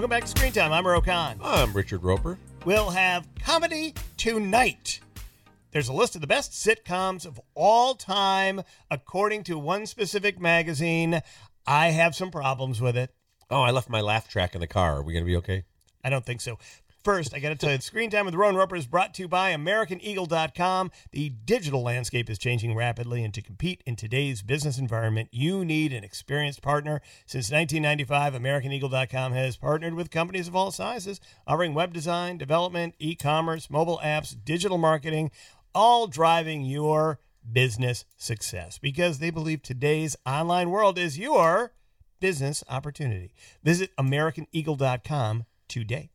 Welcome back to Screen Time. I'm Roe Conn. I'm Richard Roeper. We'll have Comedy Tonight. There's a list of the best sitcoms of all time, according to one specific magazine. I have some problems with it. Oh, I left my laugh track in the car. Are we going to be okay? I don't think so. First, I got to tell you, Screen Time with Rowan Roeper is brought to you by AmericanEagle.com. The digital landscape is changing rapidly, and to compete in today's business environment, you need an experienced partner. Since 1995, AmericanEagle.com has partnered with companies of all sizes, offering web design, development, e commerce, mobile apps, digital marketing, all driving your business success because they believe today's online world is your business opportunity. Visit AmericanEagle.com today.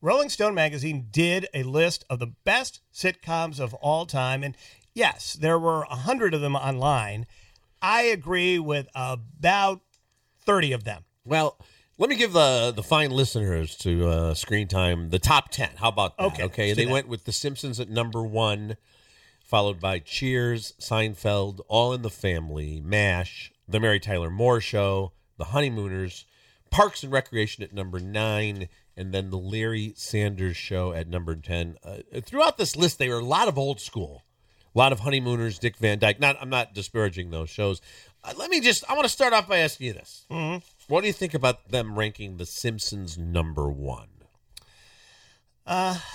Rolling Stone magazine did a list of the best sitcoms of all time. And yes, there were a hundred of them online. I agree with about 30 of them. Well, let me give the the fine listeners to uh, Screen Time the top ten. How about that? Okay, okay. They went with The Simpsons at number one, followed by Cheers, Seinfeld, All in the Family, MASH, The Mary Tyler Moore Show, The Honeymooners, Parks and Recreation at number nine, and then The Larry Sanders Show at number ten. Uh, throughout this list, there were a lot of old school. A lot of honeymooners, Dick Van Dyke. Not, I'm not disparaging those shows. Uh, let me just. I want to start off by asking you this: What do you think about them ranking The Simpsons number one?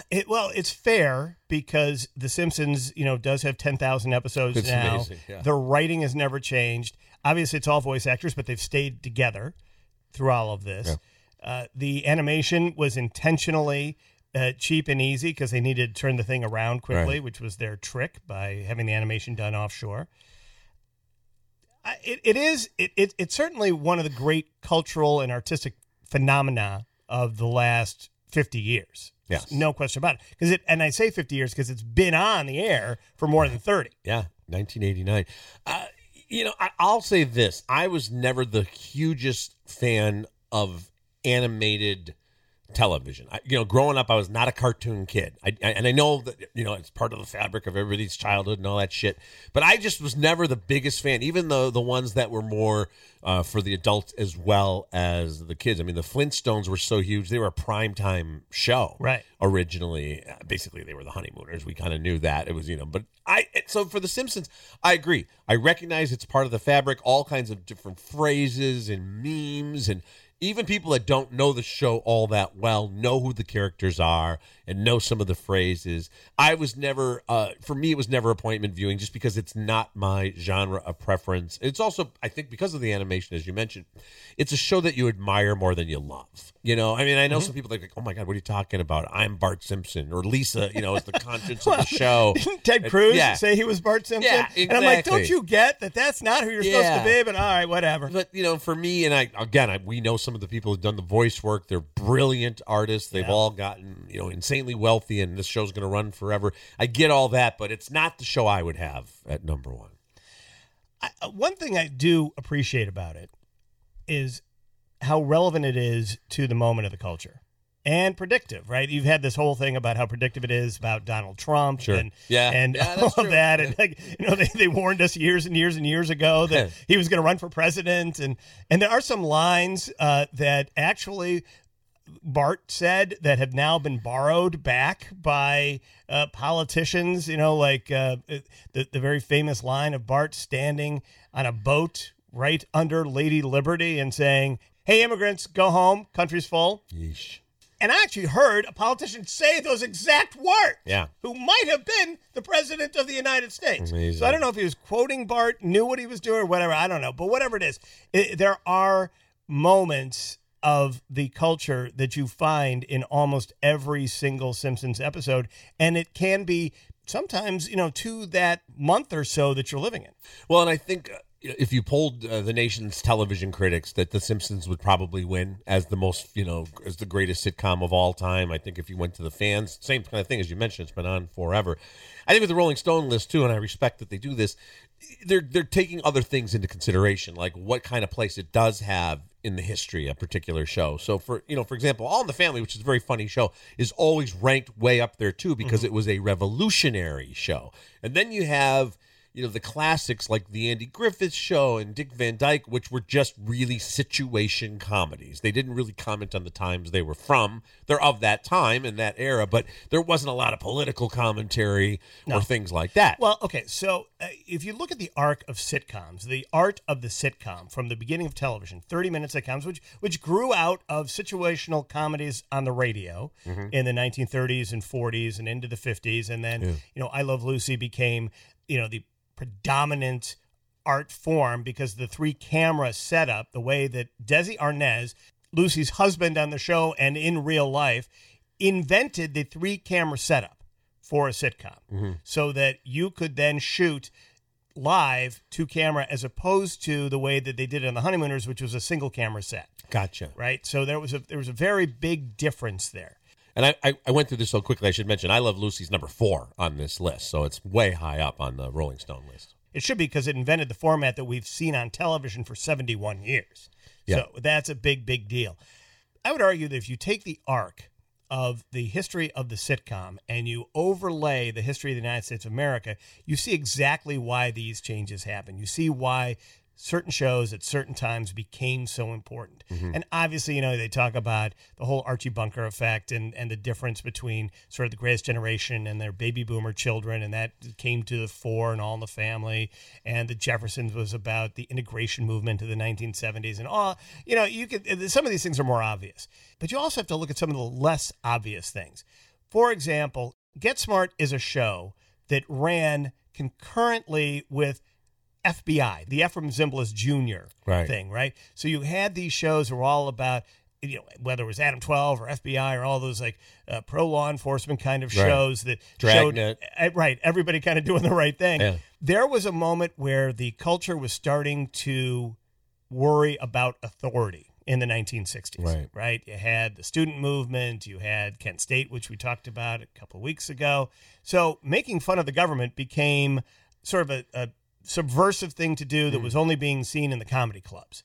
It, well, it's fair because The Simpsons, you know, does have 10,000 episodes It's now. amazing, yeah. The writing has never changed. Obviously, it's all voice actors, but they've stayed together through all of this. Uh, the animation was intentionally uh, cheap and easy because they needed to turn the thing around quickly, Right. which was their trick by having the animation done offshore. I- It, it is it, it, it's certainly one of the great cultural and artistic phenomena of the last 50 years. Yes. No question about it. Because it, and I say 50 years because it's been on the air for more than 30. Yeah, 1989. Uh, you know, I, I'll say this: I was never the hugest fan of animated television. I, you know, growing up, I was not a cartoon kid, I, I, and I know that you know it's part of the fabric of everybody's childhood and all that shit. But I just was never the biggest fan, even though the ones that were more uh, for the adults as well as the kids. I mean, the Flintstones were so huge; they were a primetime show, Right. originally uh, basically they were the honeymooners we kind of knew that it was you know but i so for the simpsons i agree i recognize it's part of the fabric all kinds of different phrases and memes and even people that don't know the show all that well know who the characters are and know some of the phrases i was never uh, for me it was never appointment viewing just because it's not my genre of preference it's also i think because of the animation as you mentioned it's a show that you admire more than you love you know i mean i know some people like oh my god what are you talking about i'm bart simpson or lisa you know is the conscience of the show Ted Cruz yeah. say he was Bart Simpson? Yeah, And I'm like, don't you get that that's not who you're Yeah. supposed to be? But all right, whatever. but you know for me and i again I, we know some of the people who've done the voice work they're brilliant artists they've Yeah. all gotten you know insanely wealthy and this show's going to run forever i get all that but it's not the show i would have at number one I, uh, one thing I do appreciate about it is how relevant it is to the moment of the culture and predictive, right? You've had this whole thing about how predictive it is about Donald Trump Sure. and Yeah. and Yeah, all that's of true. that, and like you know they, they warned us years and years and years ago that he was going to run for president, and and there are some lines uh, that actually Bart said that have now been borrowed back by uh, politicians. You know, like uh, the the very famous line of Bart standing on a boat right under Lady Liberty and saying, "Hey, immigrants, go home. Country's full." Yeesh. And I actually heard a politician say those exact words. Yeah. Who might have been the president of the United States. Amazing. So I don't know if he was quoting Bart, knew what he was doing, or whatever. I don't know. But whatever it is, it, there are moments of the culture that you find in almost every single Simpsons episode. And it can be sometimes, you know, to that month or so that you're living in. Well, and I think uh, if you polled uh, the nation's television critics, that The Simpsons would probably win as the most, you know, as the greatest sitcom of all time. I think if you went to the fans, same kind of thing as you mentioned, it's been on forever. I think with the Rolling Stone list too, and I respect that they do this. They're they're taking other things into consideration, like what kind of place it does have in the history a particular show. So for you know, for example, All in the Family, which is a very funny show, is always ranked way up there too because mm-hmm. it was a revolutionary show. And then you have you know the classics like the Andy Griffith Show and Dick Van Dyke, which were just really situation comedies. They didn't really comment on the times they were from. They're of that time and that era, but there wasn't a lot of political commentary or things like that. Well, okay, so uh, if you look at the arc of sitcoms, the art of the sitcom from the beginning of television, 30 minute sitcoms, which which grew out of situational comedies on the radio in the 1930s and 40s and into the 50s, and then you know, I Love Lucy became you know the predominant art form because the three camera setup, the way that Desi Arnaz, Lucy's husband on the show and in real life, invented the three camera setup for a sitcom. Mm-hmm. So that you could then shoot live to camera as opposed to the way that they did it on the honeymooners which was a single camera set. Gotcha. right? So there was a there was a very big difference there And I, I, I went through this so quickly. I should mention I Love Lucy's number four on this list, so it's way high up on the Rolling Stone list. It should be because it invented the format that we've seen on television for 71 years. Yeah. So that's a big, big deal. I would argue that if you take the arc of the history of the sitcom and you overlay the history of the United States of America, you see exactly why these changes happen. You see why certain shows at certain times became so important. Mm-hmm. And obviously, you know, they talk about the whole Archie Bunker effect and, and the difference between sort of the greatest generation and their baby boomer children, and that came to the fore and all in the family. And the Jeffersons was about the integration movement of the 1970s and all, you know, you could, uh, some of these things are more obvious, but you also have to look at some of the less obvious things. For example, Get Smart is a show that ran concurrently with FBI, the Efrem Zimbalist Jr. Right. thing, right? So you had these shows that were all about, you know, whether it was Adam 12 or FBI or all those like uh, pro law enforcement kind of Right. shows that Dragnet. showed, uh, right, everybody kind of doing the right thing. Yeah. There was a moment where the culture was starting to worry about authority in the 1960s. Right. Right. You had the student movement, you had Kent State, which we talked about a couple of weeks ago. So making fun of the government became sort of a, a subversive thing to do that Hmm. was only being seen in the comedy clubs.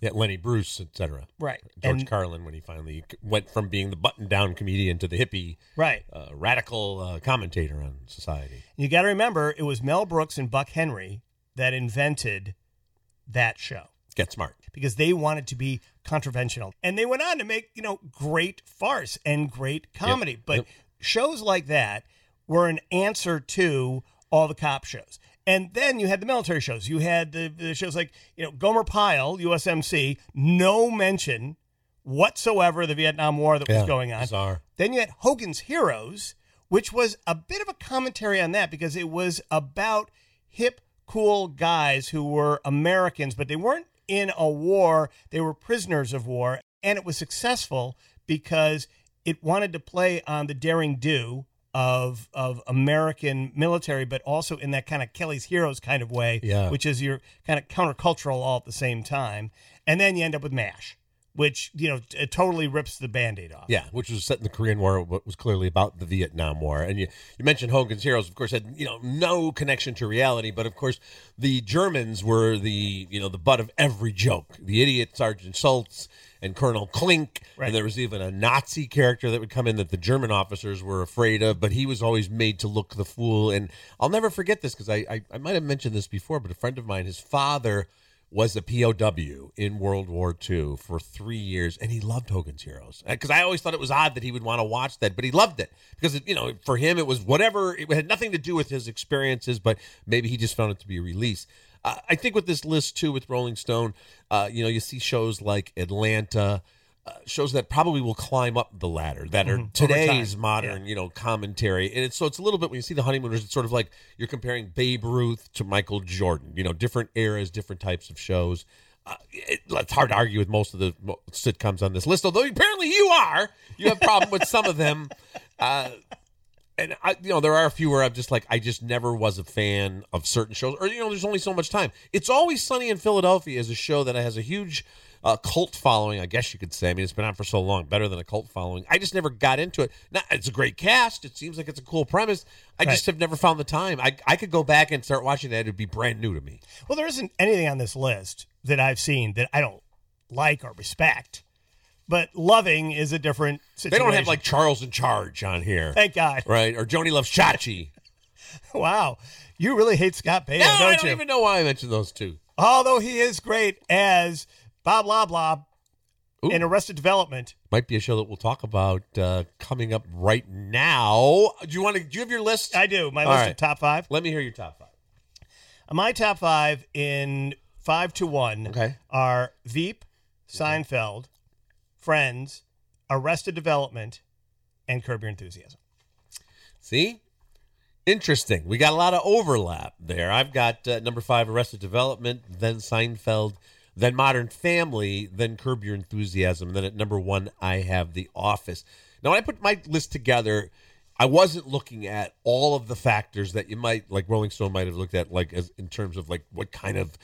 Yeah, Lenny Bruce, etc. Right. George And- Carlin when he finally went from being the button-down comedian to the hippie, Right. uh, radical uh, commentator on society. You got to remember, it was Mel Brooks and Buck Henry that invented that show. Get smart. because they wanted to be controversial. And they went on to make, you know, great farce and great comedy. But Yep. shows like that were an answer to all the cop shows. And then you had the military shows. You had the, the shows like, you know, Gomer Pyle, USMC, no mention whatsoever of the Vietnam War that was going on. bizarre. Then you had Hogan's Heroes, which was a bit of a commentary on that because it was about hip, cool guys who were Americans, but they weren't in a war. They were prisoners of war. And it was successful because it wanted to play on the daring do of of American military, but also in that kind of Kelly's Heroes kind of way, Yeah. which is your kind of countercultural all at the same time. And then you end up with MASH, which, you know, it totally rips the band-aid off. Yeah, which was set in the Korean War, but was clearly about the Vietnam War. And you, you mentioned Hogan's Heroes, of course, had you know no connection to reality, but of course the Germans were the you know the butt of every joke. The idiot Sergeant Schultz and Colonel Klink, Right. and there was even a Nazi character that would come in that the German officers were afraid of, but he was always made to look the fool. And I'll never forget this because I, I I might have mentioned this before, but a friend of mine, his father was a POW in World War II for three years, and he loved Hogan's Heroes. Because I always thought it was odd that he would want to watch that, but he loved it because it, you know for him it was whatever. It had nothing to do with his experiences, but maybe he just found it to be a release. Uh, I think with this list too, with Rolling Stone, uh, you know, you see shows like Atlanta. Uh, shows that probably will climb up the ladder that are today's time, modern, you know, commentary. And it's so it's a little bit when you see the honeymooners, it's sort of like you're comparing Babe Ruth to Michael Jordan. You know, different eras, different types of shows. Uh, it, it's hard to argue with most of the sitcoms on this list, although apparently you are. You have a problem with some of them. Uh, and I, you know, there are a few where I'm just like, I just never was a fan of certain shows, or you know, there's only so much time. It's always Sunny in Philadelphia is a show that has a huge uh, cult following, I guess you could say. I mean, it's been on for so long, better than a cult following. I just never got into it. Now, it's a great cast. It seems like it's a cool premise. I just have never found the time. I, I could go back and start watching that. It'd be brand new to me. Well, there isn't anything on this list that I've seen that I don't like or respect. But loving is a different They don't have like Charles in Charge on here, Thank God. right? Or Joanie loves Chachi. wow. You really hate Scott Baio, No, don't you? I don't even know why I mentioned those two. Although he is great as Bob Loblaw Ooh. in Arrested Development. Might be a show that we'll talk about uh, coming up right now. Do you want to? Do you have your list? I do. My All list right. of top five. Let me hear your top five. My top five in five to one Okay. are Veep, Seinfeld, Friends, Arrested Development, and Curb Your Enthusiasm. See? Interesting. We got a lot of overlap there. I've got uh, number five, Arrested Development, then Seinfeld, then Modern Family, then Curb Your Enthusiasm. Then at number one, I have The Office. Now, when I put my list together, I wasn't looking at all of the factors that you might, like Rolling Stone might have looked at, like as in terms of like what kind of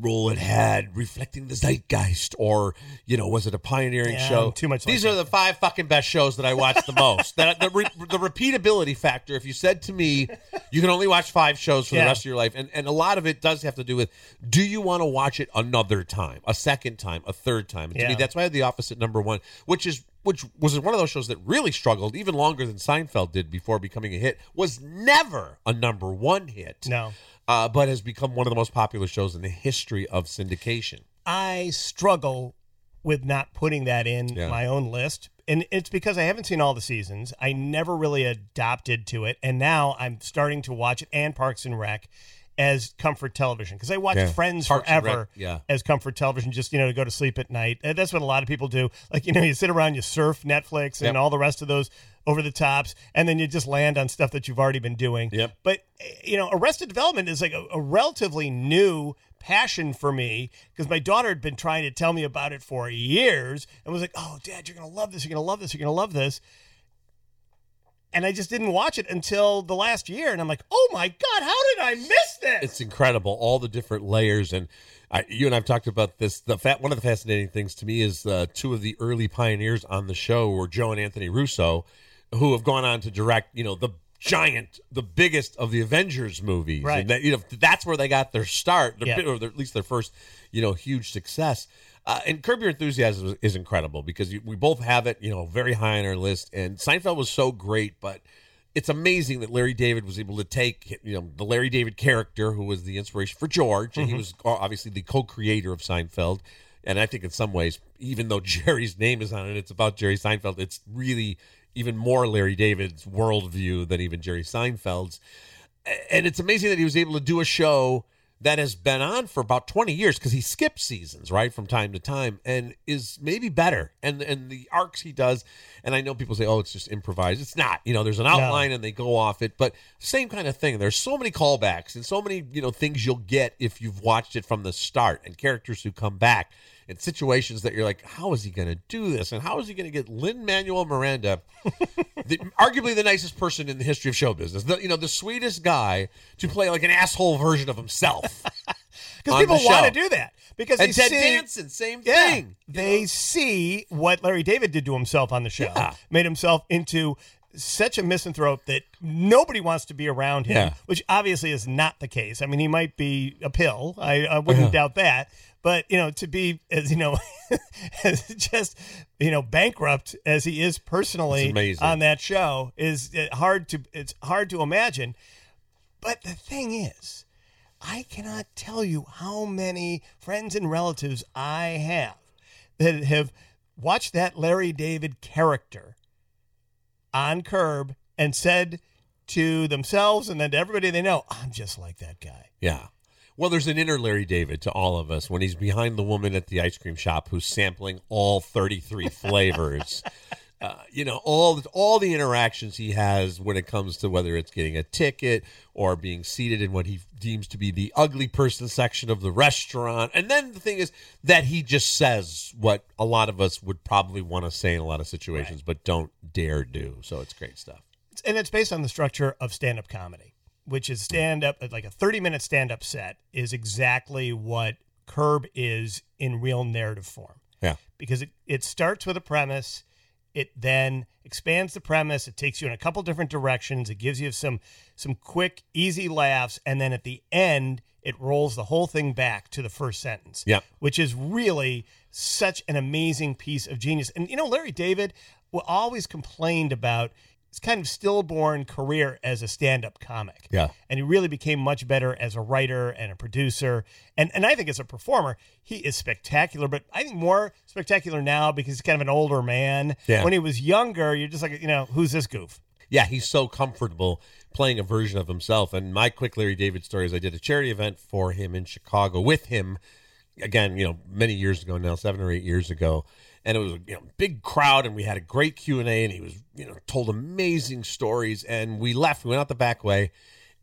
role it had, reflecting the zeitgeist, or you know, was it a pioneering Yeah, show? Too much These like are the five fucking best shows that I watch the most. that the, re- the repeatability factor. If you said to me, you can only watch five shows for Yeah. the rest of your life, and and a lot of it does have to do with, do you want to watch it another time, a second time, a third time? And to me, Yeah. that's why I had The Office at number one, which is which was one of those shows that really struggled even longer than Seinfeld did before becoming a hit. Was never a number one hit. No. Uh, but has become one of the most popular shows in the history of syndication. I struggle with not putting that in Yeah. my own list. And it's because I haven't seen all the seasons. I never really adopted to it. And now I'm starting to watch it and Parks and Rec as comfort television because I watched Yeah. Friends Parks forever yeah. as comfort television, just, you know, to go to sleep at night. And that's what a lot of people do. Like, you know, you sit around, you surf Netflix and Yep. all the rest of those over the tops, and then you just land on stuff that you've already been doing. Yep. But eh, you know, Arrested Development is like a, a relatively new passion for me because my daughter had been trying to tell me about it for years and was like, "Oh, Dad, you're gonna love this. You're gonna love this. You're gonna love this." And I just didn't watch it until the last year, and I'm like, "Oh my God, how did I miss this?" it's incredible all the different layers and I, you and I've talked about this. The fat, one of the fascinating things to me is uh, two of the early pioneers on the show were Joe and Anthony Russo, who have gone on to direct, you know, the giant, the biggest of the Avengers movies. Right. And that, you know, that's where they got their start, their, Yeah. or their, at least their first, you know, huge success. Uh, and Curb Your Enthusiasm is, is incredible because you, we both have it, you know, very high on our list. And Seinfeld was so great, but it's amazing that Larry David was able to take, you know, the Larry David character who was the inspiration for George, and he was obviously the co-creator of Seinfeld. And I think in some ways, even though Jerry's name is on it, it's about Jerry Seinfeld. It's really even more Larry David's worldview than even Jerry Seinfeld's. And it's amazing that he was able to do a show that has been on for about 20 years because he skips seasons right from time to time and is maybe better. And and the arcs he does and i know people say oh it's just improvised. It's not you know there's an outline and they go off it but same kind of thing. There's so many callbacks and so many you know things you'll get if you've watched it from the start and characters who come back and situations that you're like how is he going to do this and how is he going to get lin manuel miranda the, arguably the nicest person in the history of show business. The, you know, the sweetest guy to play like an asshole version of himself. because people want to do that because and Ted see, Danson, same Yeah, thing. they see what Larry David did to himself on the show. Yeah. Made himself into such a misanthrope that nobody wants to be around him, Yeah. which obviously is not the case. I mean, he might be a pill. I, I wouldn't doubt that. But, you know, to be as, you know, as just, you know, bankrupt as he is personally on that show is uh, hard to it's hard to imagine. But the thing is, I cannot tell you how many friends and relatives I have that have watched that Larry David character on Curb and said to themselves and then to everybody they know, I'm just like that guy. Yeah. Well, there's an inner Larry David to all of us when he's behind the woman at the ice cream shop who's sampling all 33 flavors. Uh, you know all all the interactions he has when it comes to whether it's getting a ticket or being seated in what he deems to be the ugly person section of the restaurant. And then the thing is that he just says what a lot of us would probably want to say in a lot of situations, but don't dare do. So it's great stuff. And it's based on the structure of stand up comedy, which is stand up, like a 30 minute stand up set is exactly what Curb is in real narrative form. Yeah. because it, it starts with a premise it then expands the premise. It takes you in a couple different directions. It gives you some some quick easy laughs. And then at the end it rolls the whole thing back to the first sentence Yeah. which is really such an amazing piece of genius. And you know larry david wa- always complained about kind of stillborn career as a stand-up comic. Yeah. And he really became much better as a writer and a producer. And and I think as a performer, he is spectacular, but I think more spectacular now because he's kind of an older man. Yeah. When he was younger, you're just like, you know, who's this goof? yeah, he's so comfortable playing a version of himself. And my quick Larry David story is I did a charity event for him in Chicago with him again, you know, many years ago now, seven or eight years ago. And it was a you know, big crowd, and we had a great Q and A, and he was, you know, told amazing stories. And we left. We went out the back way,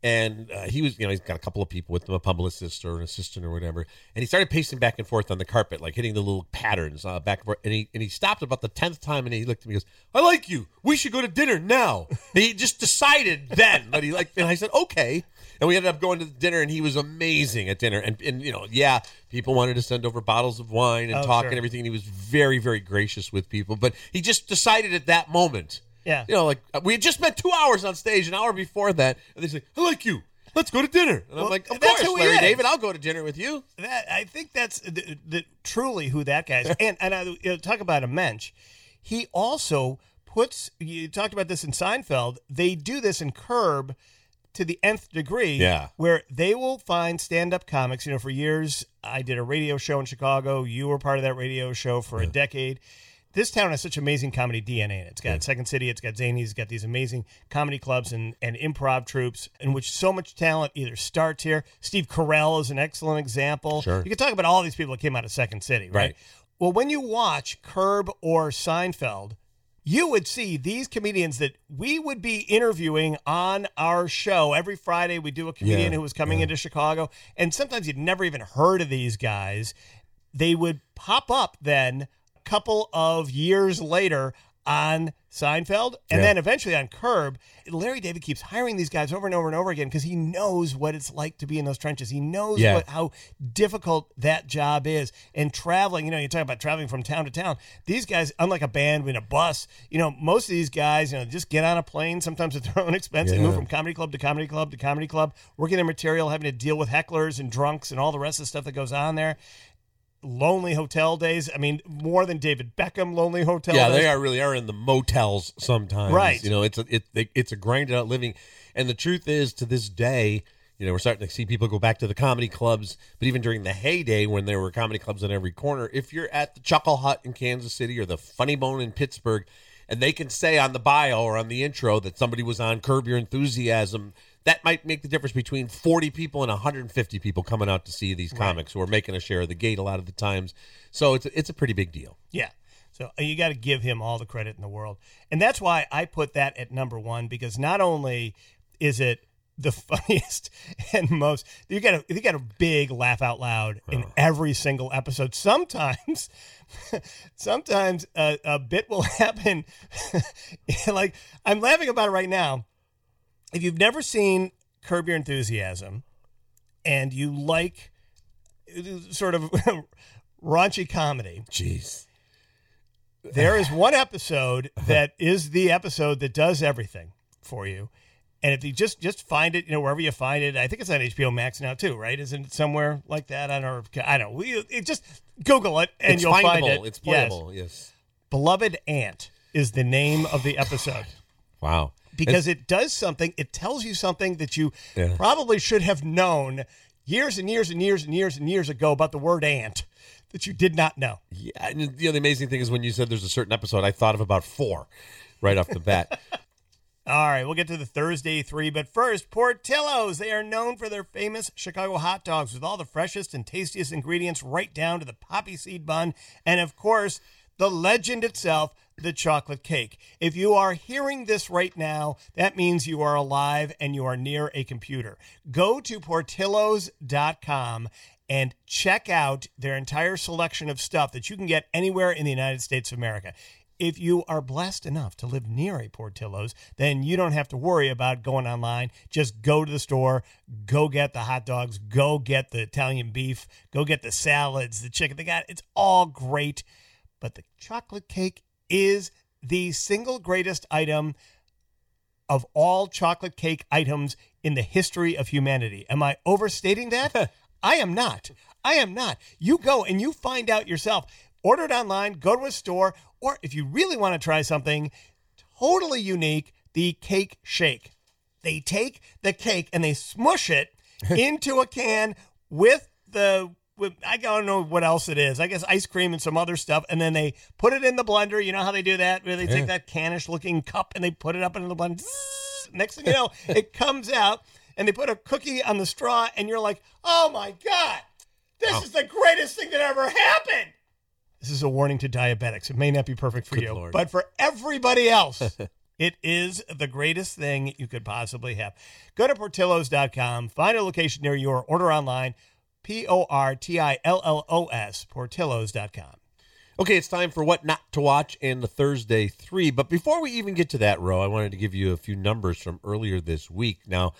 and uh, he was, you know, he's got a couple of people with him, a publicist or an assistant or whatever. And he started pacing back and forth on the carpet, like hitting the little patterns uh, back and forth. And he and he stopped about the tenth time, and he looked at me, and goes, "I like you. We should go to dinner now." He just decided then that he liked. And I said, "Okay." And we ended up going to dinner, and he was amazing at dinner. And and you know, yeah, people wanted to send over bottles of wine and Oh, talk sure. and everything. And he was very very gracious with people, but he just decided at that moment. Yeah. You know, like we had just spent two hours on stage, an hour before that, and they say, "I like you. Let's go to dinner." And I'm like, "Of that's course, Larry is. David. I'll go to dinner with you." That I think that's the, the, truly who that guy is. and and I you know, talk about a mensch. He also puts. You talked about this in Seinfeld. They do this in Curb to the nth degree. Yeah. where they will find stand-up comics. You know, for years I did a radio show in Chicago. You were part of that radio show for a decade. This town has such amazing comedy DNA in it. It's got Second City, it's got Zanies, it's got these amazing comedy clubs and, and improv troupes in which so much talent either starts here. Steve Carell is an excellent example. Sure. You can talk about all these people that came out of Second City, right? Right. Well, when you watch Curb or Seinfeld, you would see these comedians that we would be interviewing on our show every Friday. We do a comedian Yeah, who was coming into Chicago, and sometimes you'd never even heard of these guys. They would pop up then a couple of years later on Seinfeld, and Yeah. then eventually on Curb. Larry David keeps hiring these guys over and over and over again because he knows what it's like to be in those trenches. He knows Yeah. what how difficult that job is. And traveling, you know, you talk about traveling from town to town. These guys, unlike a band in a bus, you know, most of these guys, you know, just get on a plane, sometimes at their own expense, and Yeah. move from comedy club to comedy club to comedy club, working their material, having to deal with hecklers and drunks and all the rest of the stuff that goes on there. Lonely hotel days. I mean, more than David Beckham lonely hotel yeah, days. they are really are in the motels sometimes. Right. You know, it's a, it, they, it's a grinded out living, and the truth is, to this day, you know, we're starting to see people go back to the comedy clubs. But even during the heyday, when there were comedy clubs on every corner, if you're at the Chuckle Hut in Kansas City or the Funny Bone in Pittsburgh, and they can say on the bio or on the intro that somebody was on Curb Your Enthusiasm. That might make the difference between 40 people and 150 people coming out to see these comics who are making a share of the gate a lot of the times. So it's a, it's a pretty big deal. Yeah. So uh, you got to give him all the credit in the world. And that's why I put that at number one because not only is it the funniest and most you got a you got a big laugh out loud in every single episode. Sometimes sometimes a, a bit will happen like I'm laughing about it right now. If you've never seen Curb Your Enthusiasm and you like sort of raunchy comedy, Jeez. there is one episode that is the episode that does everything for you. And if you just just find it, you know, wherever you find it, I think it's on HBO Max now too, right? Isn't it somewhere like that? I don't know. I don't know. We, it just Google it and it's you'll find it. It's Yes. playable. Yes. Beloved Aunt is the name of the episode Wow. Because it does something. It tells you something that you Yeah. probably should have known years and years and years and years and years ago about the word ant that you did not know. Yeah, and you know the amazing thing is when you said there's a certain episode, I thought of about four right off the bat. All right, we'll get to the Thursday three, but first, Portillo's. They are known for their famous Chicago hot dogs with all the freshest and tastiest ingredients right down to the poppy seed bun. And of course, the legend itself, the chocolate cake. If you are hearing this right now, that means you are alive and you are near a computer. Go to portillos.com and check out their entire selection of stuff that you can get anywhere in the United States of America. If you are blessed enough to live near a Portillo's, then you don't have to worry about going online. Just go to the store, go get the hot dogs, go get the Italian beef, go get the salads, the chicken. They got it's all great, but the chocolate cake is the single greatest item of all chocolate cake items in the history of humanity. Am I overstating that? I am not. I am not. You go and you find out yourself. Order it online, go to a store, or if you really want to try something totally unique, the cake shake. They take the cake and they smush it into a can with the I don't know what else it is. I guess ice cream and some other stuff, and then they put it in the blender. You know how they do that? Where they take that cannish looking cup and they put it up into the blender. Next thing you know, it comes out, and they put a cookie on the straw, and you're like, "Oh my god, this oh. is the greatest thing that ever happened." This is a warning to diabetics. It may not be perfect for Good you, Lord. but for everybody else, it is the greatest thing you could possibly have. Go to portillos.com, find a location near you, or order online. P O R T I L L O S, portillos.com. Okay, it's time for what not to watch and the Thursday three. But before we even get to that, Roe, I wanted to give you a few numbers from earlier this week. Now,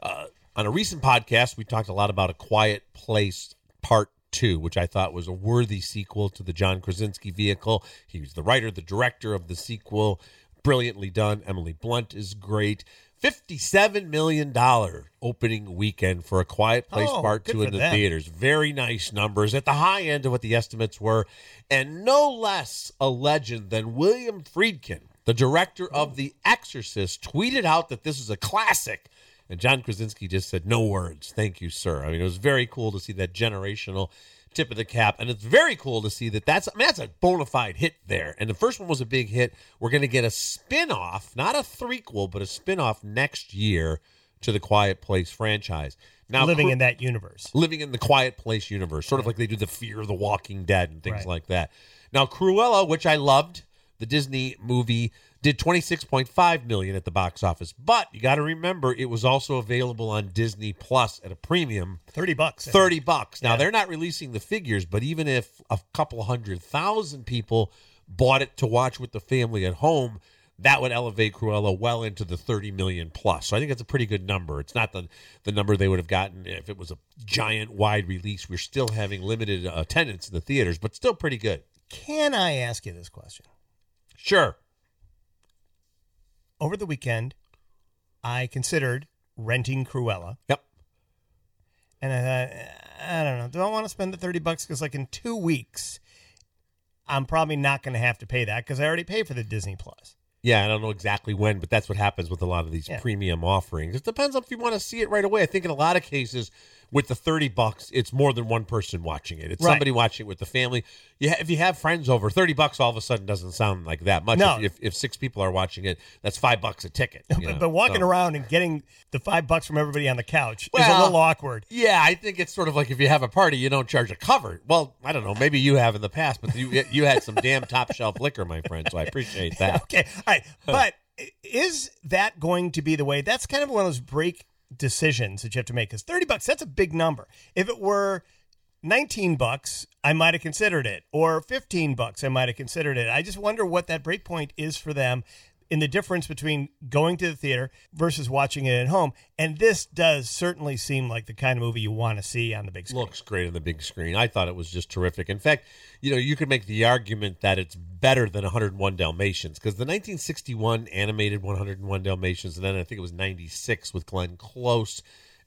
uh, on a recent podcast, we talked a lot about A Quiet Place Part Two, which I thought was a worthy sequel to the John Krasinski vehicle. He was the writer, the director of the sequel, brilliantly done. Emily Blunt is great. $57 million opening weekend for A Quiet Place Oh, Part 2 in the them. theaters. Very nice numbers at the high end of what the estimates were. And no less a legend than William Friedkin, the director of The Exorcist, tweeted out that this is a classic. And John Krasinski just said, No words. Thank you, sir. I mean, it was very cool to see that generational tip of the cap. And it's very cool to see that that's, I mean, that's a bona fide hit there. And the first one was a big hit. We're going to get a spin off, not a threequel, but a spin off next year to the Quiet Place franchise. Now, Living Cru- in that universe. living in the Quiet Place universe, sort of like they do the Fear of the Walking Dead and things Right. like that. Now, Cruella, which I loved, the Disney movie, did 26.5 million at the box office. But you got to remember, it was also available on Disney Plus at a premium 30 bucks. 30 bucks. Now Yeah. they're not releasing the figures, but even if a couple hundred thousand people bought it to watch with the family at home, that would elevate Cruella well into the 30 million plus. So I think that's a pretty good number. It's not the the number they would have gotten if it was a giant wide release. We're still having limited uh, attendance in the theaters, but still pretty good. Can I ask you this question? Sure. Over the weekend, I considered renting Cruella. Yep. And I thought, eh, I don't know. Do I want to spend the 30 bucks? Because, like, in two weeks, I'm probably not going to have to pay that because I already pay for the Disney Plus. Yeah, I don't know exactly when, but that's what happens with a lot of these Yeah. premium offerings. It depends on if you want to see it right away. I think in a lot of cases, with the thirty bucks, it's more than one person watching it. It's Right. somebody watching it with the family. Yeah, if you have friends over, thirty bucks all of a sudden doesn't sound like that much. No. If, if, if six people are watching it, that's five bucks a ticket. you know, But, but walking so- around and getting the five bucks from everybody on the couch is a little awkward. Yeah, I think it's sort of like if you have a party, you don't charge a cover. Well, I don't know. Maybe you have in the past, but you you had some damn top shelf liquor, my friend. So I appreciate that. Okay. All right. But is that going to be the way? That's kind of one of those break decisions that you have to make because 30 bucks, that's a big number. If it were 19 bucks, I might have considered it, or 15 bucks, I might have considered it. I just wonder what that break point is for them in the difference between going to the theater versus watching it at home. And this does certainly seem like the kind of movie you want to see on the big screen. looks great on the big screen. I thought it was just terrific. In fact, you know, you could make the argument that it's better than 101 Dalmatians because the 1961 animated 101 Dalmatians, and then I think it was 96 with Glenn Close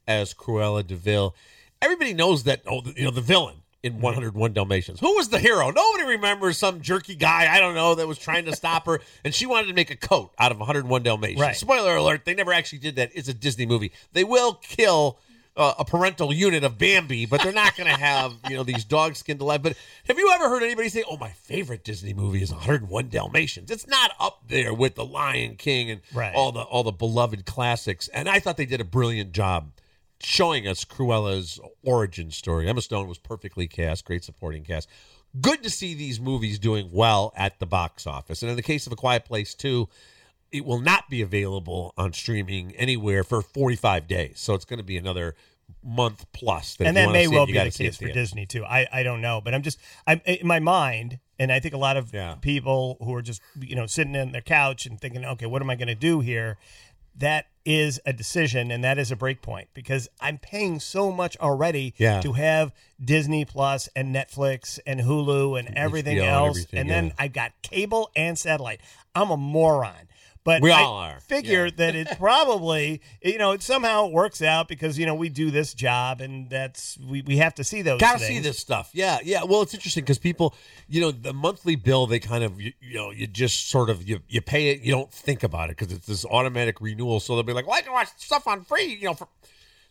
as Cruella de Deville. Everybody knows that. Oh, you know, the villain in 101 Dalmatians. Who was the hero? Nobody remembers some jerky guy I don't know that was trying to stop her, and she wanted to make a coat out of 101 Dalmatians. Right. Spoiler alert: they never actually did that. It's a Disney movie. They will kill uh, a parental unit of Bambi, but they're not going to have you know these dog skinned alive. But have you ever heard anybody say, "Oh, my favorite Disney movie is 101 Dalmatians"? It's not up there with The Lion King and Right. all the all the beloved classics. And I thought they did a brilliant job showing us Cruella's origin story. Emma Stone was perfectly cast, great supporting cast. Good to see these movies doing well at the box office. And in the case of A Quiet Place 2, it will not be available on streaming anywhere for 45 days. So it's going to be another month plus. That and that may see it, well be the case for. Disney too. I, I don't know, but I'm just I'm in my mind, and I think a lot of Yeah. people who are just you know sitting in their couch and thinking, okay, what am I going to do here? That is a decision, and that is a break point because I'm paying so much already Yeah. to have Disney Plus and Netflix and Hulu and everything HBO and else, everything, and then yeah. I got cable and satellite. I'm a moron. But We I all are. Figure Yeah. that it probably, you know, it somehow works out because you know we do this job and that's we, we have to see those. Gotta things. see this stuff. Yeah, yeah. Well, it's interesting because people, you know, the monthly bill, they kind of, you, you know, you just sort of you you pay it, you don't think about it because it's this automatic renewal. So they'll be like, "Well, I can watch stuff on free," you know. For,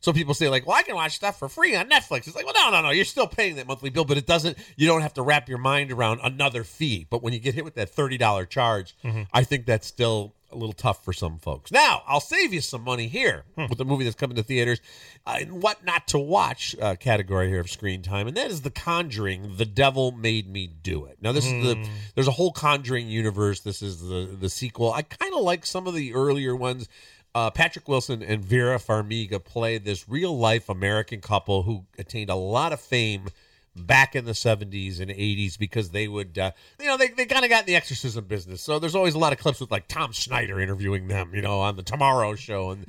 so people say like, "Well, I can watch stuff for free on Netflix." It's like, well, no, no, no. You're still paying that monthly bill, but it doesn't. You don't have to wrap your mind around another fee. But when you get hit with that thirty dollar charge, mm-hmm. I think that's still a little tough for some folks. Now, I'll save you some money here with the movie that's coming to theaters uh, in what not to watch uh, category here of screen time, and that is The Conjuring. The Devil Made Me Do It. Now, this is the there's a whole Conjuring universe. This is the the sequel. I kind of like some of the earlier ones. Uh, Patrick Wilson and Vera Farmiga play this real life American couple who attained a lot of fame back in the 70s and 80s because they would, uh, you know, they, they kind of got in the exorcism business. So there's always a lot of clips with like Tom Snyder interviewing them, you know, on the Tomorrow Show. And,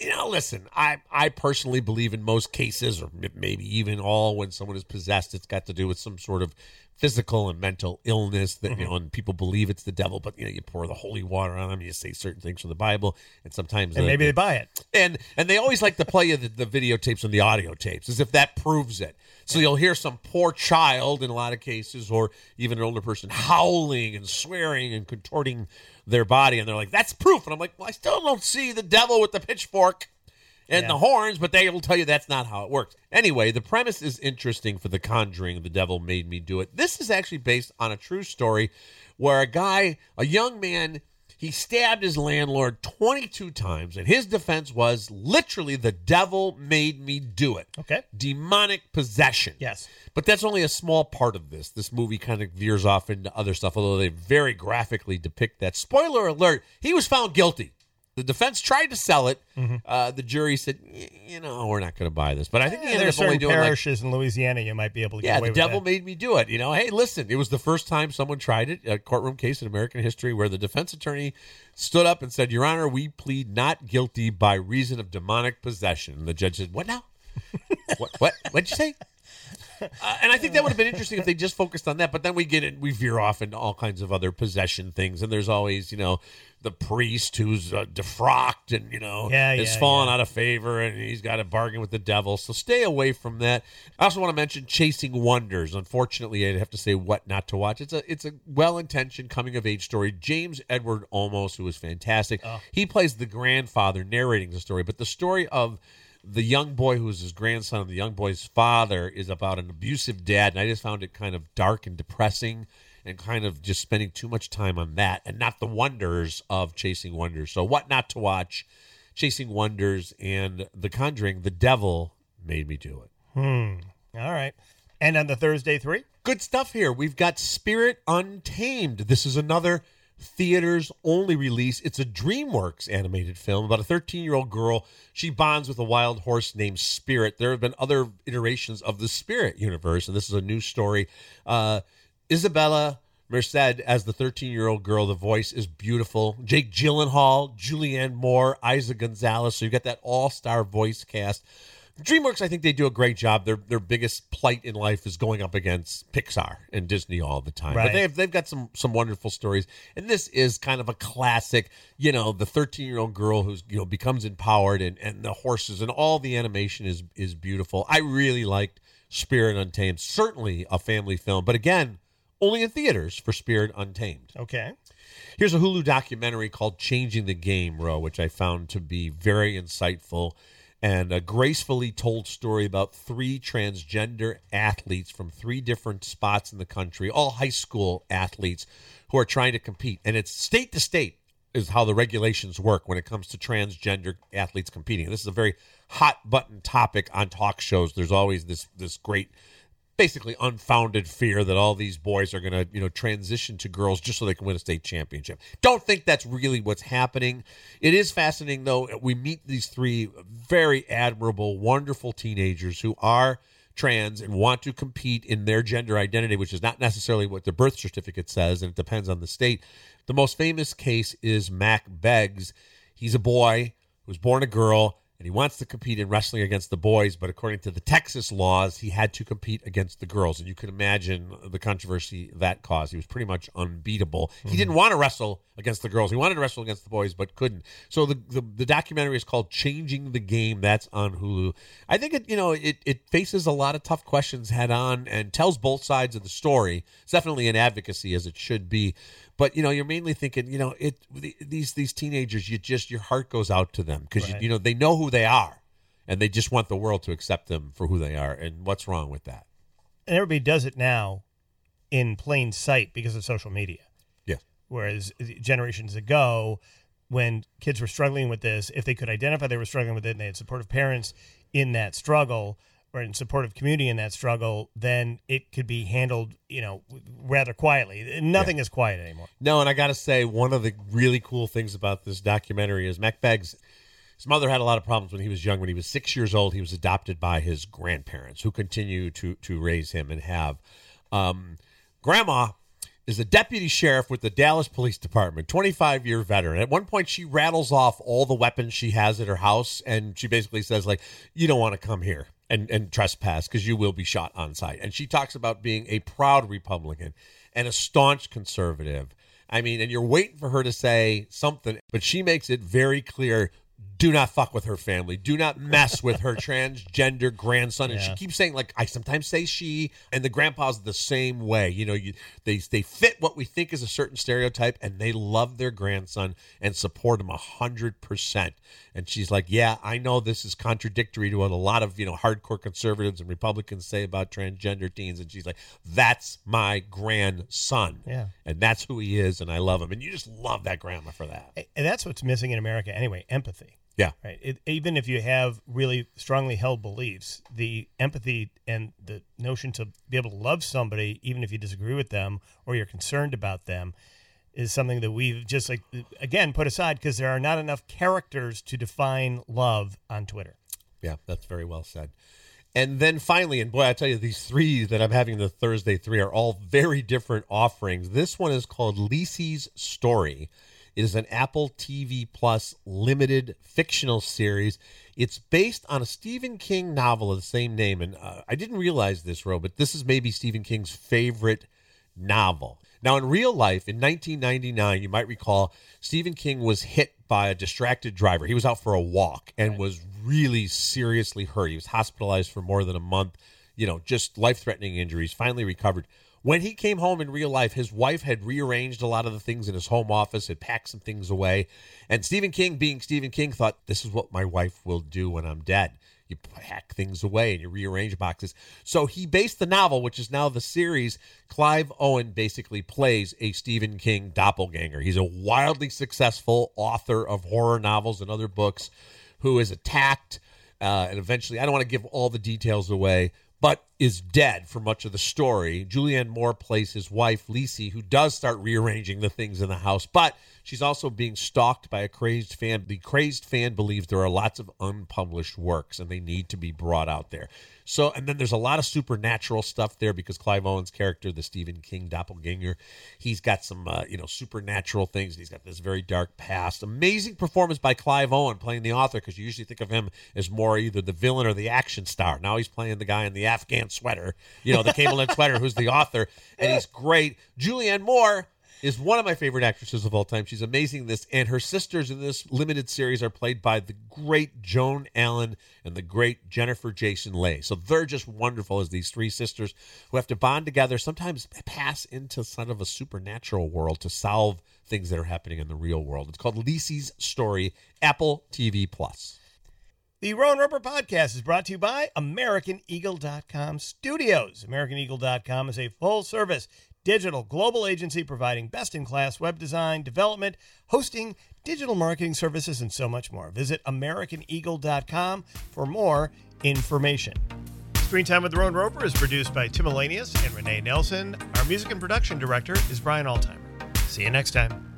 you know, listen, I, I personally believe in most cases, or maybe even all, when someone is possessed, it's got to do with some sort of physical and mental illness that you mm-hmm. know and people believe it's the devil but you know you pour the holy water on them you say certain things from the bible and sometimes and maybe they buy it. and and they always like to play you the, the videotapes and the audio tapes as if that proves it. So you'll hear some poor child in a lot of cases, or even an older person howling and swearing and contorting their body, and they're like, "That's proof." And I'm like, "Well, I still don't see the devil with the pitchfork." And Yeah. the horns, but they will tell you that's not how it works. Anyway, the premise is interesting for The Conjuring. The Devil Made Me Do It. This is actually based on a true story where a guy, a young man, he stabbed his landlord 22 times, and his defense was literally the devil made me do it. Okay. Demonic possession. Yes. But that's only a small part of this. This movie kind of veers off into other stuff, although they very graphically depict that. Spoiler alert, he was found guilty. The defense tried to sell it. Uh, the jury said, you know, we're not going to buy this. But I think Yeah, there's only certain doing like parishes in Louisiana you might be able to get yeah, the devil that. made me do it. You know, hey, listen, it was the first time someone tried it, a courtroom case in American history where the defense attorney stood up and said, Your Honor, we plead not guilty by reason of demonic possession. And the judge said, What now? what, what? What'd you say? Uh, and I think that would have been interesting if they just focused on that. But then we get it, we veer off into all kinds of other possession things. And there's always, you know, the priest who's uh, defrocked and, you know, Yeah, is yeah, fallen yeah. out of favor and he's got a bargain with the devil. So stay away from that. I also want to mention Chasing Wonders. Unfortunately, I'd have to say what not to watch. It's a it's a well intentioned coming of age story. James Edward Olmos, who is fantastic, he plays the grandfather narrating the story, but the story of the young boy who's his grandson and the young boy's father is about an abusive dad, and I just found it kind of dark and depressing and kind of just spending too much time on that and not the wonders of Chasing Wonders. So what not to watch? Chasing Wonders and The Conjuring, The Devil made me do it. Hmm. All right. And on the Thursday three? Good stuff here. We've got Spirit Untamed. This is another theaters only release. It's a DreamWorks animated film about a 13 year old girl. She bonds with a wild horse named Spirit. There have been other iterations of the Spirit universe, and this is a new story. Uh, Isabella Merced as the 13 year old girl. The voice is beautiful. Jake Gyllenhaal, Julianne Moore, Eiza Gonzalez. So you got that all star voice cast. DreamWorks, I think they do a great job. Their their biggest plight in life is going up against Pixar and Disney all the time. Right. But they've they've got some some wonderful stories, and this is kind of a classic. You know, the thirteen year old girl who's you know becomes empowered, and and the horses and all the animation is is beautiful. I really liked Spirit Untamed. Certainly a family film, but again, only in theaters for Spirit Untamed. Okay. Here's a Hulu documentary called Changing the Game, Roe, which I found to be very insightful and a gracefully told story about three transgender athletes from three different spots in the country, all high school athletes who are trying to compete. And it's state to state is how the regulations work when it comes to transgender athletes competing. This is a very hot button topic on talk shows. There's always this this great basically unfounded fear that all these boys are going to you know transition to girls just so they can win a state championship. Don't think that's really what's happening. It is fascinating though we meet these three very admirable wonderful teenagers who are trans and want to compete in their gender identity which is not necessarily what their birth certificate says and it depends on the state. The most famous case is mack beggs. He's a boy who was born a girl and he wants to compete in wrestling against the boys, but according to the Texas laws, he had to compete against the girls. And you can imagine the controversy that caused. He was pretty much unbeatable. He mm-hmm. didn't want to wrestle against the girls. He wanted to wrestle against the boys, but couldn't. So the, the, the documentary is called Changing the Game. That's on Hulu. I think it, you know, it, it faces a lot of tough questions head on and tells both sides of the story. It's definitely an advocacy as it should be. But you know, you're mainly thinking, you know, it these these teenagers, you just your heart goes out to them because Right. you, you know they know who they are, and they just want the world to accept them for who they are. And what's wrong with that? And everybody does it now in plain sight because of social media. Yes. Whereas generations ago, when kids were struggling with this, if they could identify they were struggling with it and they had supportive parents in that struggle or in supportive community in that struggle, then it could be handled, you know, rather quietly. Nothing is quiet anymore. No, and I got to say, one of the really cool things about this documentary is Mack Beggs. His mother had a lot of problems when he was young. When he was six years old, he was adopted by his grandparents, who continue to to raise him and have. Um, grandma is the deputy sheriff with the Dallas Police Department, 25 year veteran. At one point, she rattles off all the weapons she has at her house, and she basically says, like, you don't want to come here and, and trespass because you will be shot on sight. And she talks about being a proud Republican and a staunch conservative. I mean, and you're waiting for her to say something, but she makes it very clear do not fuck with her family. Do not mess with her transgender grandson. And she keeps saying, like, I sometimes say she, and the grandpa's the same way. You know, you they they fit what we think is a certain stereotype, and they love their grandson and support him a hundred percent. And she's like, Yeah, I know this is contradictory to what a lot of, you know, hardcore conservatives and Republicans say about transgender teens. And she's like, That's my grandson. Yeah. And that's who he is, and I love him. And you just love that grandma for that. And that's what's missing in America anyway empathy. Yeah. Right. It, even if you have really strongly held beliefs, the empathy and the notion to be able to love somebody, even if you disagree with them or you're concerned about them, is something that we've just like again put aside because there are not enough characters to define love on Twitter. Yeah, that's very well said. And then finally, and boy, I tell you, these three that I'm having the Thursday three are all very different offerings. This one is called Lisey's Story. It is an Apple TV Plus limited fictional series. It's based on a Stephen King novel of the same name. And uh, I didn't realize this, Roe, but this is maybe Stephen King's favorite novel. Now, in real life, in 1999, you might recall Stephen King was hit by a distracted driver. He was out for a walk and was really seriously hurt. He was hospitalized for more than a month, you know, just life threatening injuries, finally recovered. When he came home in real life, his wife had rearranged a lot of the things in his home office, had packed some things away. And Stephen King, being Stephen King, thought, this is what my wife will do when I'm dead. You pack things away and you rearrange boxes. So he based the novel, which is now the series. Clive Owen basically plays a Stephen King doppelganger. He's a wildly successful author of horror novels and other books who is attacked uh, and eventually, I don't want to give all the details away, but is dead for much of the story. Julianne Moore plays his wife, Lisey, who does start rearranging the things in the house, but she's also being stalked by a crazed fan. The crazed fan believes there are lots of unpublished works and they need to be brought out there. So, and then there's a lot of supernatural stuff there because Clive Owen's character, the Stephen King doppelganger, he's got some, uh, you know, supernatural things. He's got this very dark past. Amazing performance by Clive Owen playing the author because you usually think of him as more either the villain or the action star. Now he's playing the guy in the Afghan sweater, you know, the cable knit sweater, who's the author, and he's great. Julianne Moore is one of my favorite actresses of all time. She's amazing in this, and her sisters in this limited series are played by the great Joan Allen and the great Jennifer Jason Leigh. So they're just wonderful as these three sisters who have to bond together, sometimes pass into sort of a supernatural world to solve things that are happening in the real world. It's called Lisey's Story, Apple TV Plus. The Roe and Roeper podcast is brought to you by AmericanEagle.com Studios. AmericanEagle.com is a full service digital global agency providing best in class web design, development, hosting, digital marketing services, and so much more. Visit AmericanEagle.com for more information. Screen Time with the Roe and Roeper is produced by Tim Elanius and Renee Nelson. Our music and production director is Brian Altimer. See you next time.